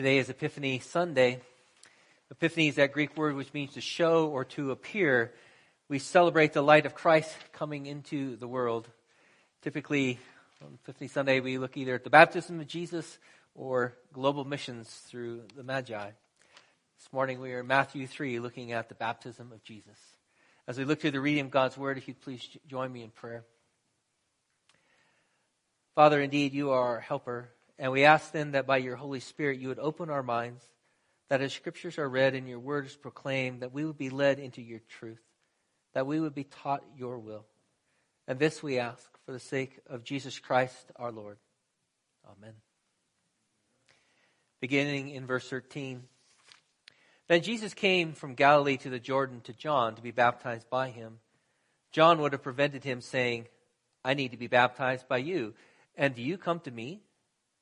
Today is Epiphany Sunday. Epiphany is that Greek word which means to show or to appear. We celebrate the light of Christ coming into the world. Typically, on Epiphany Sunday, we look either at the baptism of Jesus or global missions through the Magi. This morning, we are in Matthew 3, looking at the baptism of Jesus. As we look through the reading of God's Word, if you'd please join me in prayer. Father, indeed, you are our helper. And we ask then that by your Holy Spirit you would open our minds, that as scriptures are read and your word is proclaimed, that we would be led into your truth, that we would be taught your will. And this we ask for the sake of Jesus Christ our Lord. Amen. Beginning in verse 13. Then Jesus came from Galilee to the Jordan to John to be baptized by him. John would have prevented him, saying, I need to be baptized by you, and do you come to me?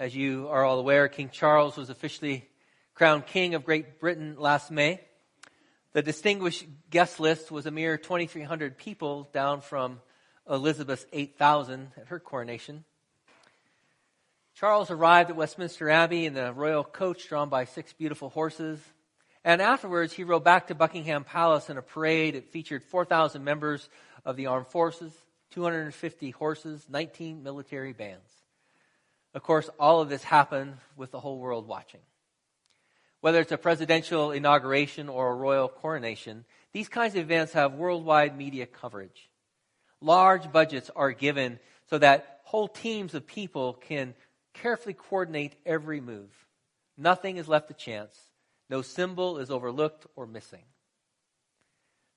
As you are all aware, King Charles was officially crowned King of Great Britain last May. The distinguished guest list was a mere 2,300 people, down from Elizabeth's 8,000 at her coronation. Charles arrived at Westminster Abbey in the royal coach drawn by six beautiful horses. And afterwards, he rode back to Buckingham Palace in a parade. It featured 4,000 members of the armed forces, 250 horses, 19 military bands. Of course, all of this happened with the whole world watching. Whether it's a presidential inauguration or a royal coronation, these kinds of events have worldwide media coverage. Large budgets are given so that whole teams of people can carefully coordinate every move. Nothing is left to chance. No symbol is overlooked or missing.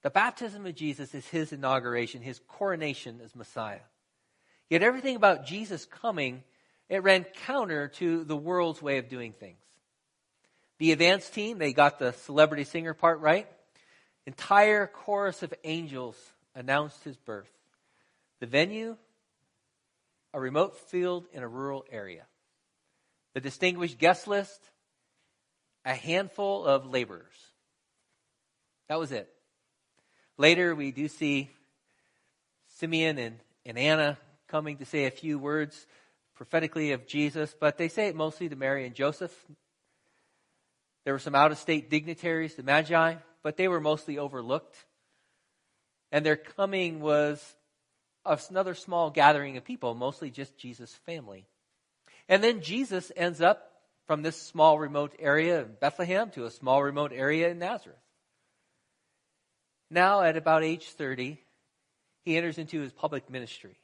The baptism of Jesus is his inauguration, his coronation as Messiah. Yet everything about Jesus coming it ran counter to the world's way of doing things. The advance team, they got the celebrity singer part right. Entire chorus of angels announced his birth. The venue, a remote field in a rural area. The distinguished guest list, a handful of laborers. That was it. Later, we do see Simeon and, and Anna coming to say a few words prophetically of Jesus, but they say it mostly to Mary and Joseph. There were some out of state dignitaries, the Magi, but they were mostly overlooked. And their coming was another small gathering of people, mostly just Jesus' family. And then Jesus ends up from this small remote area in Bethlehem to a small remote area in Nazareth. Now, at about age 30, he enters into his public ministry.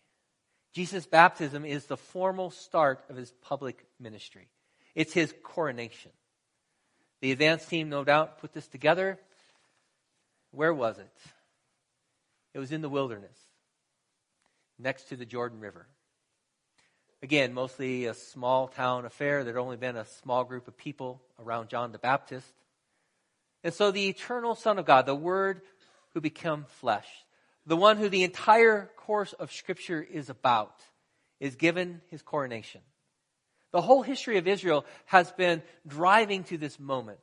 Jesus' baptism is the formal start of his public ministry. It's his coronation. The advance team, no doubt, put this together. Where was it? It was in the wilderness, next to the Jordan River. Again, mostly a small town affair. There'd only been a small group of people around John the Baptist. And so the eternal Son of God, the Word who became flesh, the one who the entire course of Scripture is about, is given his coronation. The whole history of Israel has been driving to this moment.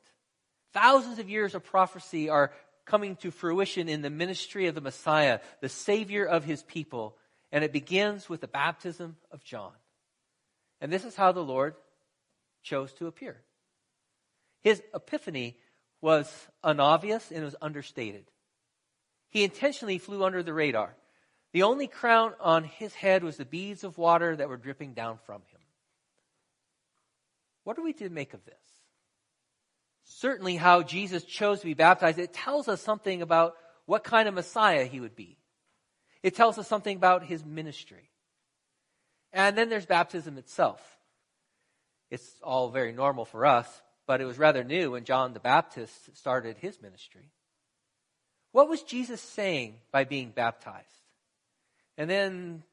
Thousands of years of prophecy are coming to fruition in the ministry of the Messiah, the Savior of his people, and it begins with the baptism of John. And this is how the Lord chose to appear. His epiphany was unobvious and it was understated. He intentionally flew under the radar. The only crown on his head was the beads of water that were dripping down from him. What are we to make of this? Certainly, how Jesus chose to be baptized, it tells us something about what kind of Messiah he would be. It tells us something about his ministry. And then there's baptism itself. It's all very normal for us, but it was rather new when John the Baptist started his ministry. What was Jesus saying by being baptized? And then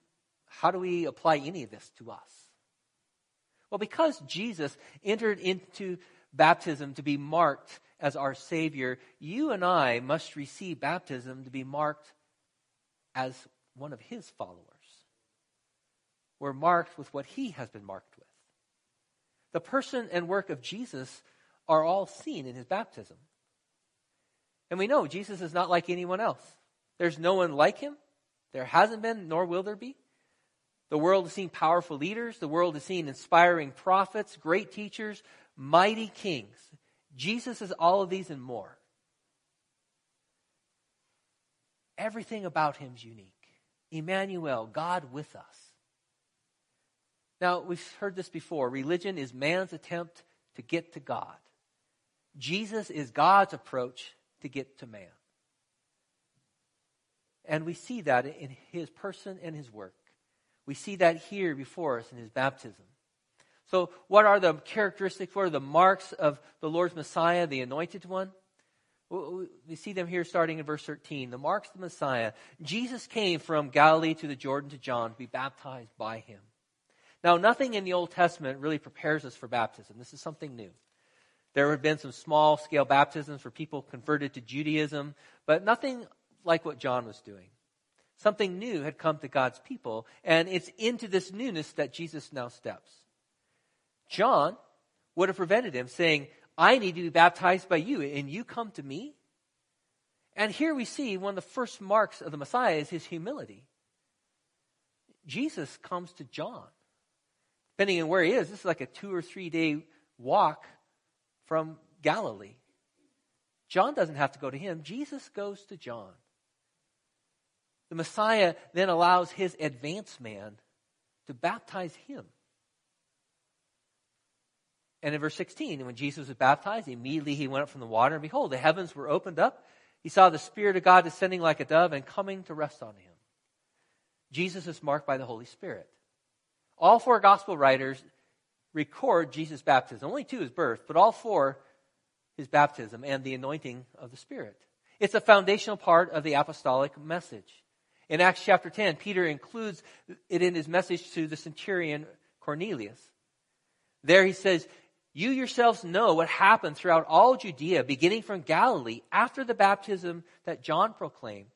how do we apply any of this to us? Well, because Jesus entered into baptism to be marked as our Savior, you and I must receive baptism to be marked as one of His followers. We're marked with what He has been marked with. The person and work of Jesus are all seen in His baptism. And we know Jesus is not like anyone else. There's no one like Him. There hasn't been, nor will there be. The world has seen powerful leaders. The world has seen inspiring prophets, great teachers, mighty kings. Jesus is all of these and more. Everything about him is unique. Emmanuel, God with us. Now, we've heard this before. Religion is man's attempt to get to God. Jesus is God's approach to get to man. And we see that in his person and his work. We see that here before us in his baptism. So, what are the characteristics, what are the marks of the Lord's Messiah, the anointed one? We see them here starting in verse 13. The marks of the Messiah. Jesus came from Galilee to the Jordan to John to be baptized by him. Now, nothing in the Old Testament really prepares us for baptism. This is something new. There have been some small scale baptisms for people converted to Judaism, but nothing like what John was doing. Something new had come to God's people, and it's into this newness that Jesus now steps. John would have prevented him saying, I need to be baptized by you, and you come to me? And here we see one of the first marks of the Messiah is his humility. Jesus comes to John. Depending on where he is, this is like a two or three day walk from Galilee. John doesn't have to go to him, Jesus goes to John. The Messiah then allows his advance man to baptize him. And in verse 16, when Jesus was baptized, immediately he went up from the water, and behold, the heavens were opened up. He saw the Spirit of God descending like a dove and coming to rest on him. Jesus is marked by the Holy Spirit. All four gospel writers record Jesus' baptism. Only two his birth, but all four his baptism and the anointing of the Spirit. It's a foundational part of the apostolic message. In Acts chapter 10, Peter includes it in his message to the centurion Cornelius. There he says, You yourselves know what happened throughout all Judea, beginning from Galilee, after the baptism that John proclaimed,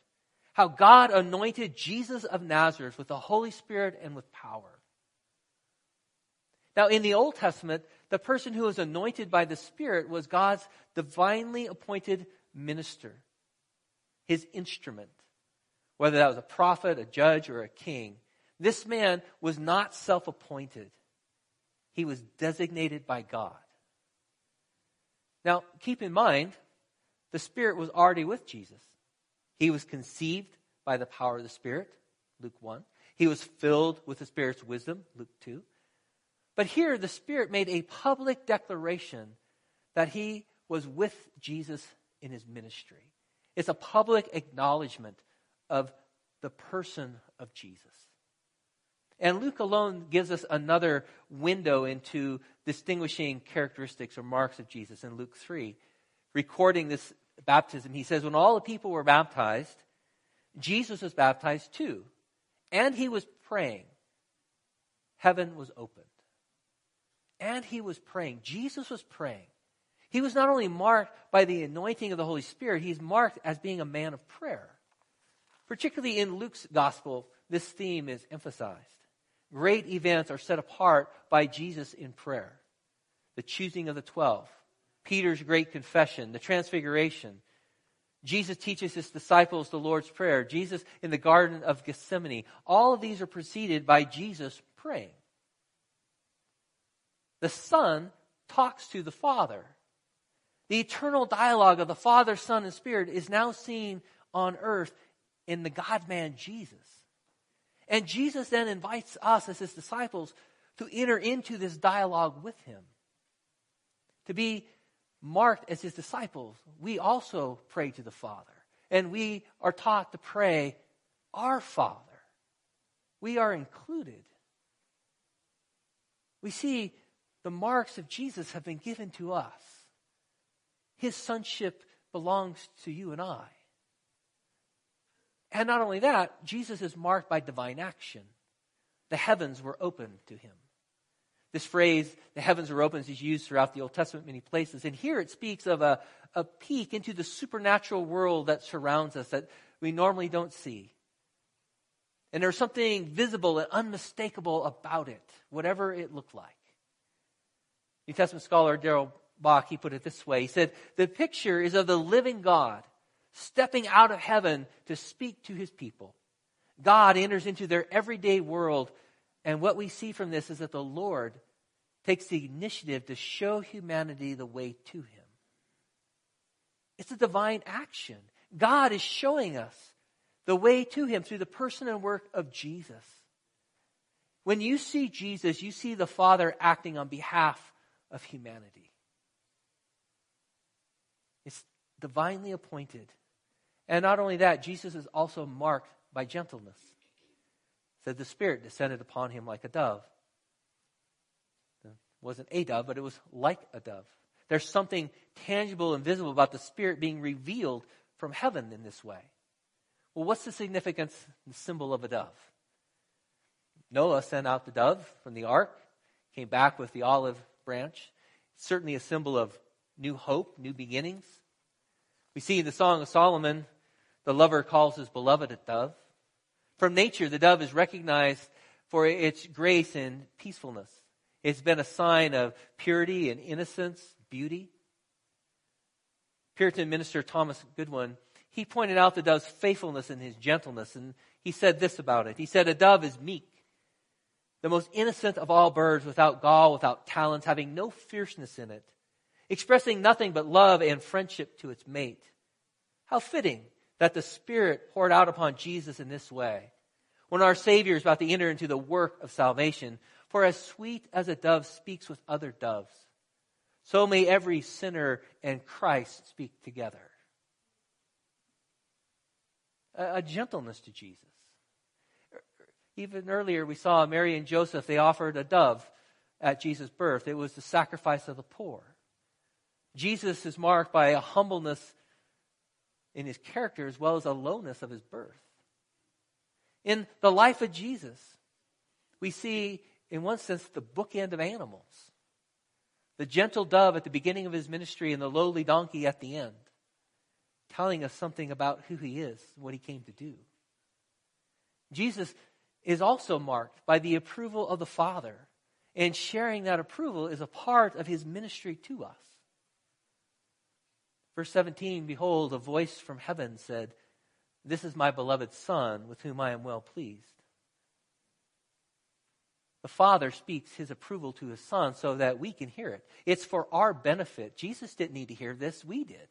how God anointed Jesus of Nazareth with the Holy Spirit and with power. Now, in the Old Testament, the person who was anointed by the Spirit was God's divinely appointed minister, his instrument whether that was a prophet, a judge, or a king. This man was not self appointed, he was designated by God. Now, keep in mind, the Spirit was already with Jesus. He was conceived by the power of the Spirit, Luke 1. He was filled with the Spirit's wisdom, Luke 2. But here, the Spirit made a public declaration that he was with Jesus in his ministry. It's a public acknowledgement of the person of Jesus. And Luke alone gives us another window into distinguishing characteristics or marks of Jesus in Luke 3. Recording this baptism, he says, When all the people were baptized, Jesus was baptized too. And he was praying. Heaven was opened. And he was praying. Jesus was praying. He was not only marked by the anointing of the Holy Spirit, he's marked as being a man of prayer. Particularly in Luke's gospel, this theme is emphasized. Great events are set apart by Jesus in prayer. The choosing of the twelve, Peter's great confession, the transfiguration. Jesus teaches his disciples the Lord's Prayer. Jesus in the Garden of Gethsemane. All of these are preceded by Jesus praying. The Son talks to the Father. The eternal dialogue of the Father, Son, and Spirit is now seen on earth in the God man Jesus. And Jesus then invites us as his disciples to enter into this dialogue with him. To be marked as his disciples, we also pray to the Father. And we are taught to pray, Our Father. We are included. We see the marks of Jesus have been given to us. His sonship belongs to you and I. And not only that, Jesus is marked by divine action. the heavens were open to him. This phrase, the heavens were open, is used throughout the Old Testament many places. And here it speaks of a, a peek into the supernatural world that surrounds us that we normally don't see. And there's something visible and unmistakable about it, whatever it looked like. New Testament scholar Darrell Bock, he put it this way. He said, the picture is of the living God stepping out of heaven to speak to his people. God enters into their everyday world, and what we see from this is that the Lord takes the initiative to show humanity the way to him. It's a divine action. God is showing us the way to him through the person and work of Jesus. When you see Jesus, you see the Father acting on behalf of humanity. It's divinely appointed. And not only that, Jesus is also marked by gentleness. Said the Spirit descended upon him like a dove. It wasn't a dove, but it was like a dove. There's something tangible and visible about the Spirit being revealed from heaven in this way. Well, what's the significance, the symbol of a dove? Noah sent out the dove from the ark, came back with the olive branch. It's certainly a symbol of new hope, new beginnings. We see in the Song of Solomon, the lover calls his beloved a dove. From nature, the dove is recognized for its grace and peacefulness. It's been a sign of purity and innocence, beauty. Puritan minister Thomas Goodwin, he pointed out the dove's faithfulness and his gentleness, and he said this about it. He said, A dove is meek, the most innocent of all birds, without gall, without talons, having no fierceness in it, expressing nothing but love and friendship to its mate. How fitting that the Spirit poured out upon Jesus in this way. When our Savior is about to enter into the work of salvation, for as sweet as a dove speaks with other doves, so may every sinner and Christ speak together. A, a gentleness to Jesus. Even earlier, we saw Mary and Joseph, they offered a dove at Jesus' birth. It was the sacrifice of the poor. Jesus is marked by a humbleness in his character as well as a lowness of his birth. In the life of Jesus, we see, in one sense, the bookend of animals. The gentle dove at the beginning of his ministry and the lowly donkey at the end, telling us something about who he is, what he came to do. Jesus is also marked by the approval of the Father, and sharing that approval is a part of his ministry to us. Verse 17 Behold, a voice from heaven said, This is my beloved Son, with whom I am well pleased. The Father speaks his approval to his Son so that we can hear it. It's for our benefit. Jesus didn't need to hear this, we did.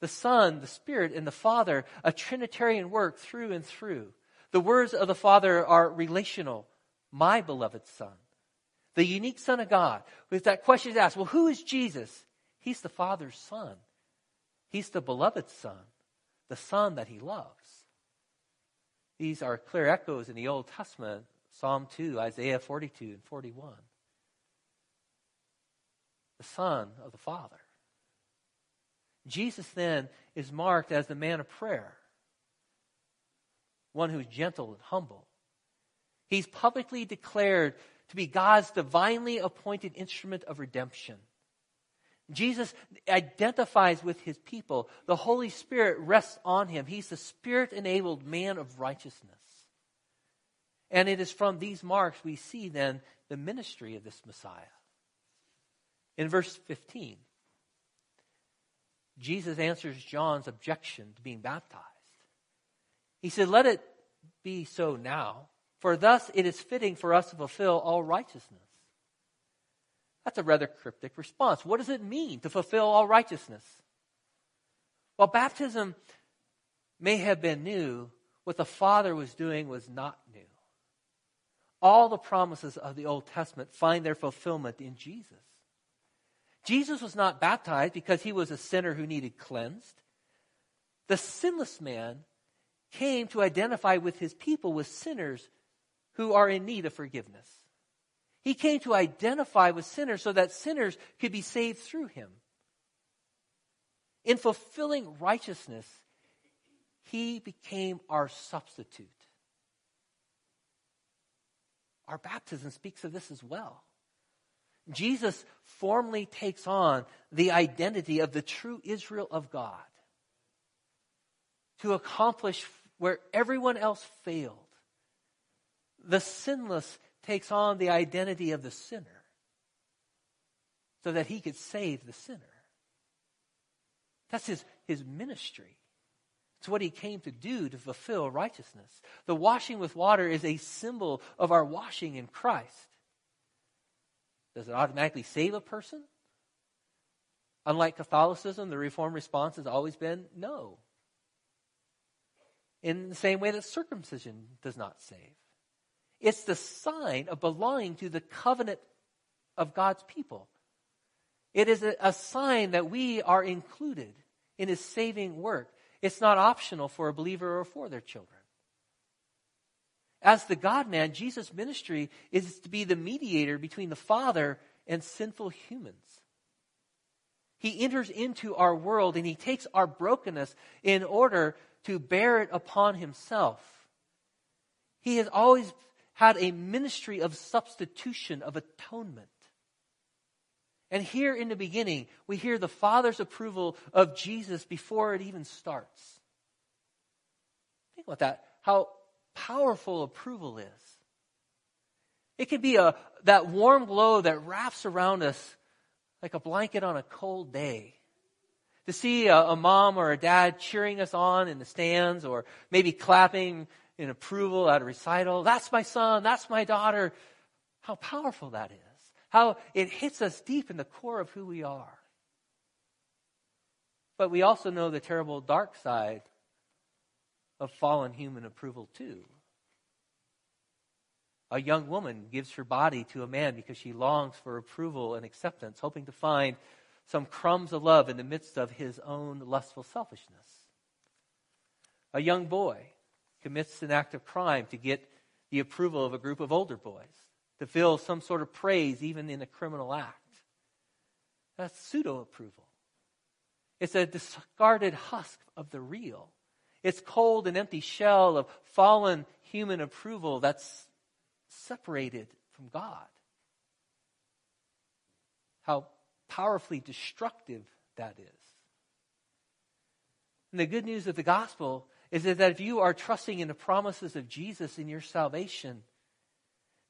The Son, the Spirit, and the Father, a Trinitarian work through and through. The words of the Father are relational. My beloved Son. The unique Son of God. With that question is asked, well, who is Jesus? He's the Father's Son. He's the beloved Son, the Son that He loves. These are clear echoes in the Old Testament Psalm 2, Isaiah 42 and 41. The Son of the Father. Jesus then is marked as the man of prayer, one who's gentle and humble. He's publicly declared to be God's divinely appointed instrument of redemption. Jesus identifies with his people. The Holy Spirit rests on him. He's the spirit enabled man of righteousness. And it is from these marks we see then the ministry of this Messiah. In verse 15, Jesus answers John's objection to being baptized. He said, Let it be so now, for thus it is fitting for us to fulfill all righteousness. That's a rather cryptic response. What does it mean to fulfill all righteousness? Well, baptism may have been new, what the Father was doing was not new. All the promises of the Old Testament find their fulfillment in Jesus. Jesus was not baptized because he was a sinner who needed cleansed. The sinless man came to identify with his people with sinners who are in need of forgiveness. He came to identify with sinners so that sinners could be saved through him. In fulfilling righteousness, he became our substitute. our baptism speaks of this as well. Jesus formally takes on the identity of the true Israel of God to accomplish where everyone else failed. The sinless takes on the identity of the sinner so that he could save the sinner. That's his, his ministry. It's what he came to do to fulfill righteousness. The washing with water is a symbol of our washing in Christ. Does it automatically save a person? Unlike Catholicism, the Reformed response has always been no. In the same way that circumcision does not save. It's the sign of belonging to the covenant of God's people. It is a, a sign that we are included in his saving work. It's not optional for a believer or for their children. As the God man, Jesus' ministry is to be the mediator between the Father and sinful humans. He enters into our world and he takes our brokenness in order to bear it upon himself. He has always had a ministry of substitution, of atonement. And here in the beginning, we hear the Father's approval of Jesus before it even starts. Think about that. How powerful approval is. It can be a, that warm glow that wraps around us like a blanket on a cold day. To see a, a mom or a dad cheering us on in the stands or maybe clapping in approval at a recital. That's my son. That's my daughter. How powerful that is how it hits us deep in the core of who we are. But we also know the terrible dark side of fallen human approval, too. A young woman gives her body to a man because she longs for approval and acceptance, hoping to find some crumbs of love in the midst of his own lustful selfishness. A young boy commits an act of crime to get the approval of a group of older boys to feel some sort of praise even in a criminal act. That's pseudo approval. It's a discarded husk of the real. It's cold and empty shell of fallen human approval that's separated from God. How powerfully destructive that is. And the good news of the gospel is that if you are trusting in the promises of Jesus in your salvation,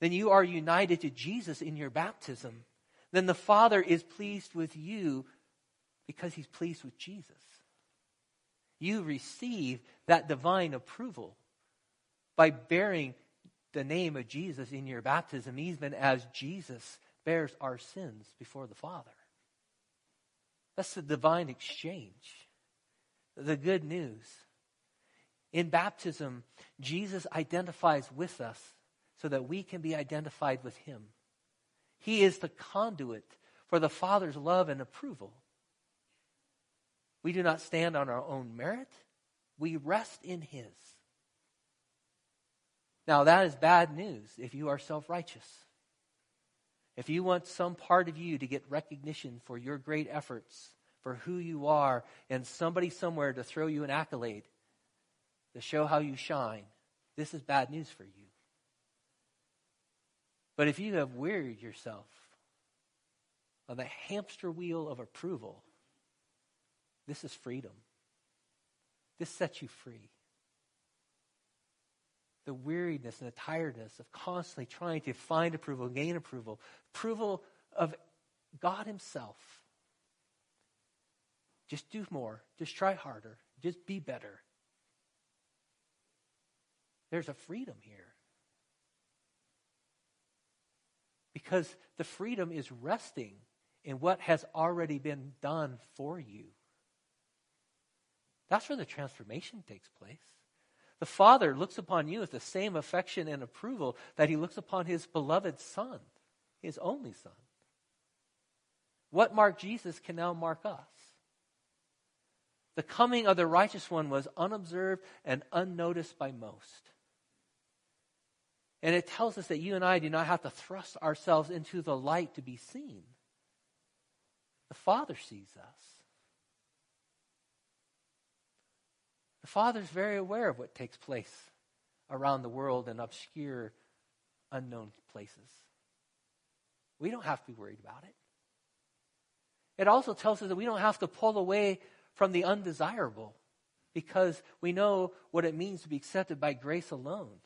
then you are united to Jesus in your baptism. Then the Father is pleased with you because he's pleased with Jesus. You receive that divine approval by bearing the name of Jesus in your baptism, even as Jesus bears our sins before the Father. That's the divine exchange. The good news. In baptism, Jesus identifies with us so that we can be identified with Him. He is the conduit for the Father's love and approval. We do not stand on our own merit, we rest in His. Now, that is bad news if you are self righteous. If you want some part of you to get recognition for your great efforts, for who you are, and somebody somewhere to throw you an accolade to show how you shine, this is bad news for you. But if you have wearied yourself on the hamster wheel of approval, this is freedom. This sets you free. The weariness and the tiredness of constantly trying to find approval, gain approval, approval of God Himself. Just do more. Just try harder. Just be better. There's a freedom here. Because the freedom is resting in what has already been done for you. That's where the transformation takes place. The Father looks upon you with the same affection and approval that He looks upon His beloved Son, His only Son. What marked Jesus can now mark us. The coming of the righteous one was unobserved and unnoticed by most. And it tells us that you and I do not have to thrust ourselves into the light to be seen. The Father sees us. The Father's very aware of what takes place around the world in obscure unknown places. We don't have to be worried about it. It also tells us that we don't have to pull away from the undesirable because we know what it means to be accepted by grace alone.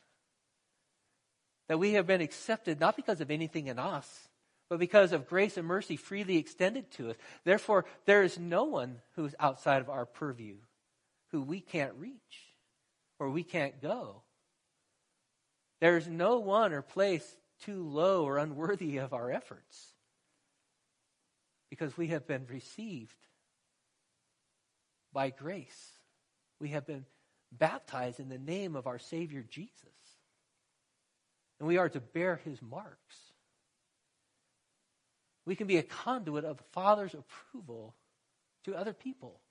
That we have been accepted not because of anything in us, but because of grace and mercy freely extended to us. Therefore, there is no one who is outside of our purview who we can't reach or we can't go. There is no one or place too low or unworthy of our efforts because we have been received by grace. We have been baptized in the name of our Savior Jesus. And we are to bear his marks. We can be a conduit of the Father's approval to other people.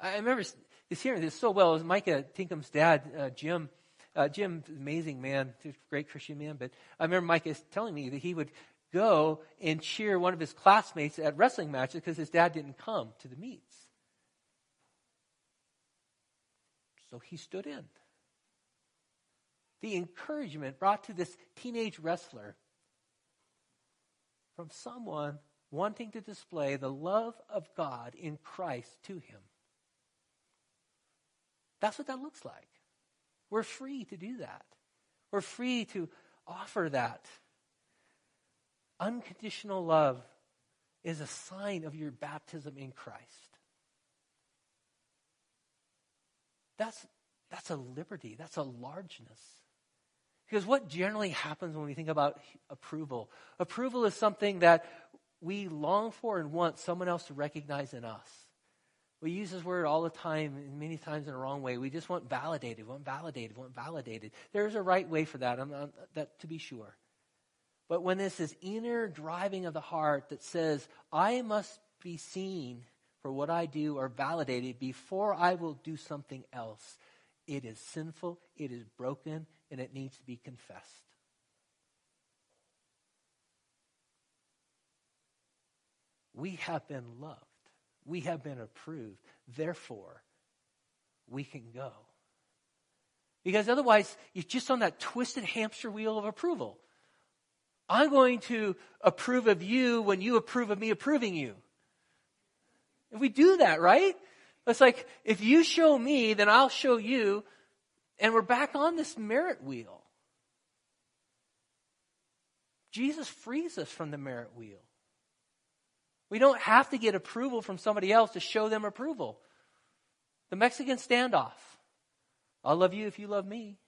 I remember this hearing this so well. It was Micah Tinkham's dad, uh, Jim. Uh, Jim, amazing man, great Christian man. But I remember Micah telling me that he would go and cheer one of his classmates at wrestling matches because his dad didn't come to the meets. So he stood in. The encouragement brought to this teenage wrestler from someone wanting to display the love of God in Christ to him. That's what that looks like. We're free to do that. We're free to offer that. Unconditional love is a sign of your baptism in Christ. That's, that's a liberty, that's a largeness. Because what generally happens when we think about approval? Approval is something that we long for and want someone else to recognize in us. We use this word all the time, and many times in a wrong way. We just want validated, want validated, want validated. There's a right way for that, I'm not, that to be sure. But when this is inner driving of the heart that says, I must be seen for what I do or validated before I will do something else, it is sinful, it is broken, and it needs to be confessed. We have been loved. We have been approved. Therefore, we can go. Because otherwise, you're just on that twisted hamster wheel of approval. I'm going to approve of you when you approve of me approving you. If we do that, right? It's like, if you show me, then I'll show you. And we're back on this merit wheel. Jesus frees us from the merit wheel. We don't have to get approval from somebody else to show them approval. The Mexican standoff. I'll love you if you love me.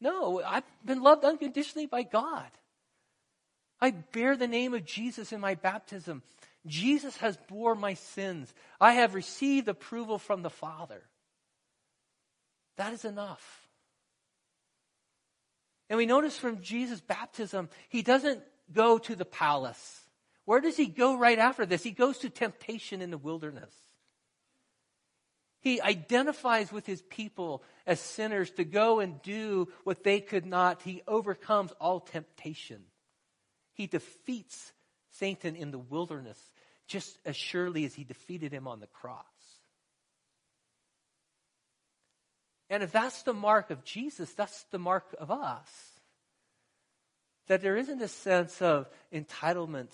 No, I've been loved unconditionally by God. I bear the name of Jesus in my baptism. Jesus has bore my sins. I have received approval from the Father. That is enough. And we notice from Jesus' baptism, he doesn't go to the palace. Where does he go right after this? He goes to temptation in the wilderness. He identifies with his people as sinners to go and do what they could not. He overcomes all temptation. He defeats Satan in the wilderness just as surely as he defeated him on the cross. And if that's the mark of Jesus, that's the mark of us. That there isn't a sense of entitlement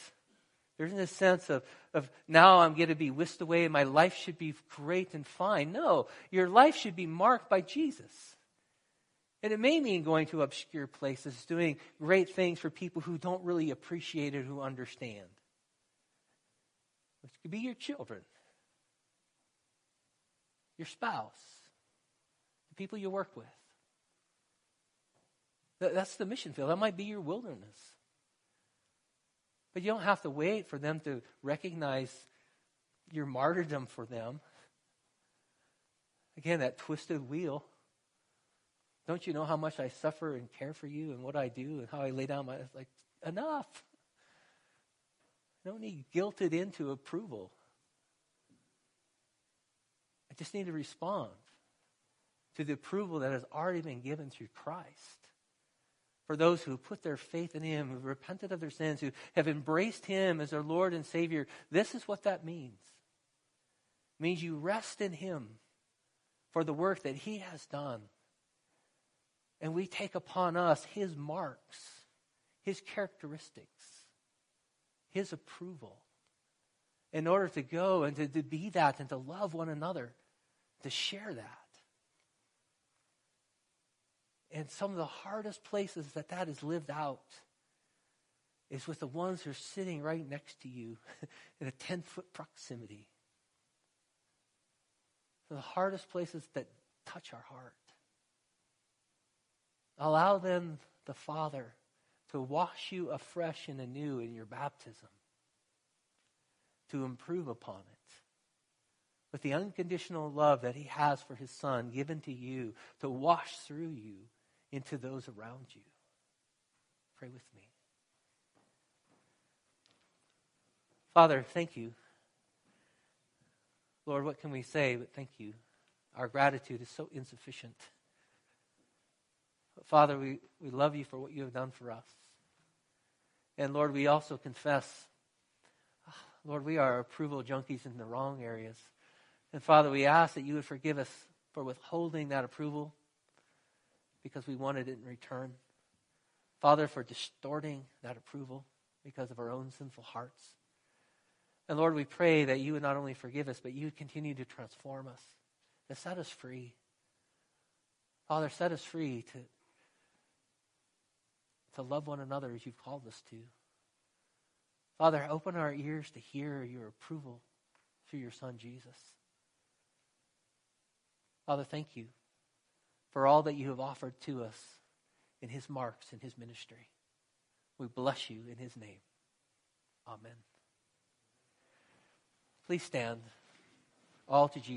there isn't a sense of, of now I'm going to be whisked away and my life should be great and fine. No, your life should be marked by Jesus. And it may mean going to obscure places, doing great things for people who don't really appreciate it, who understand. Which could be your children, your spouse, the people you work with. That's the mission field. That might be your wilderness. But you don't have to wait for them to recognize your martyrdom for them. Again, that twisted wheel. Don't you know how much I suffer and care for you and what I do and how I lay down my like enough. I don't need guilted into approval. I just need to respond to the approval that has already been given through Christ for those who put their faith in Him, who've repented of their sins, who have embraced Him as their Lord and Savior, this is what that means. It means you rest in Him for the work that He has done. And we take upon us his marks, his characteristics, his approval in order to go and to, to be that and to love one another, to share that. And some of the hardest places that that is lived out is with the ones who are sitting right next to you in a 10 foot proximity. So the hardest places that touch our heart. Allow them, the Father, to wash you afresh and anew in your baptism, to improve upon it with the unconditional love that He has for His Son given to you to wash through you into those around you. Pray with me. Father, thank you. Lord, what can we say but thank you? Our gratitude is so insufficient. But Father, we, we love you for what you have done for us. And Lord, we also confess, ah, Lord, we are approval junkies in the wrong areas. And Father, we ask that you would forgive us for withholding that approval because we wanted it in return. Father, for distorting that approval because of our own sinful hearts. And Lord, we pray that you would not only forgive us, but you would continue to transform us, to set us free. Father, set us free to, to love one another as you've called us to. Father, open our ears to hear your approval through your Son, Jesus. Father, thank you for all that you have offered to us in his marks in his ministry. We bless you in his name. Amen. Please stand, all to Jesus.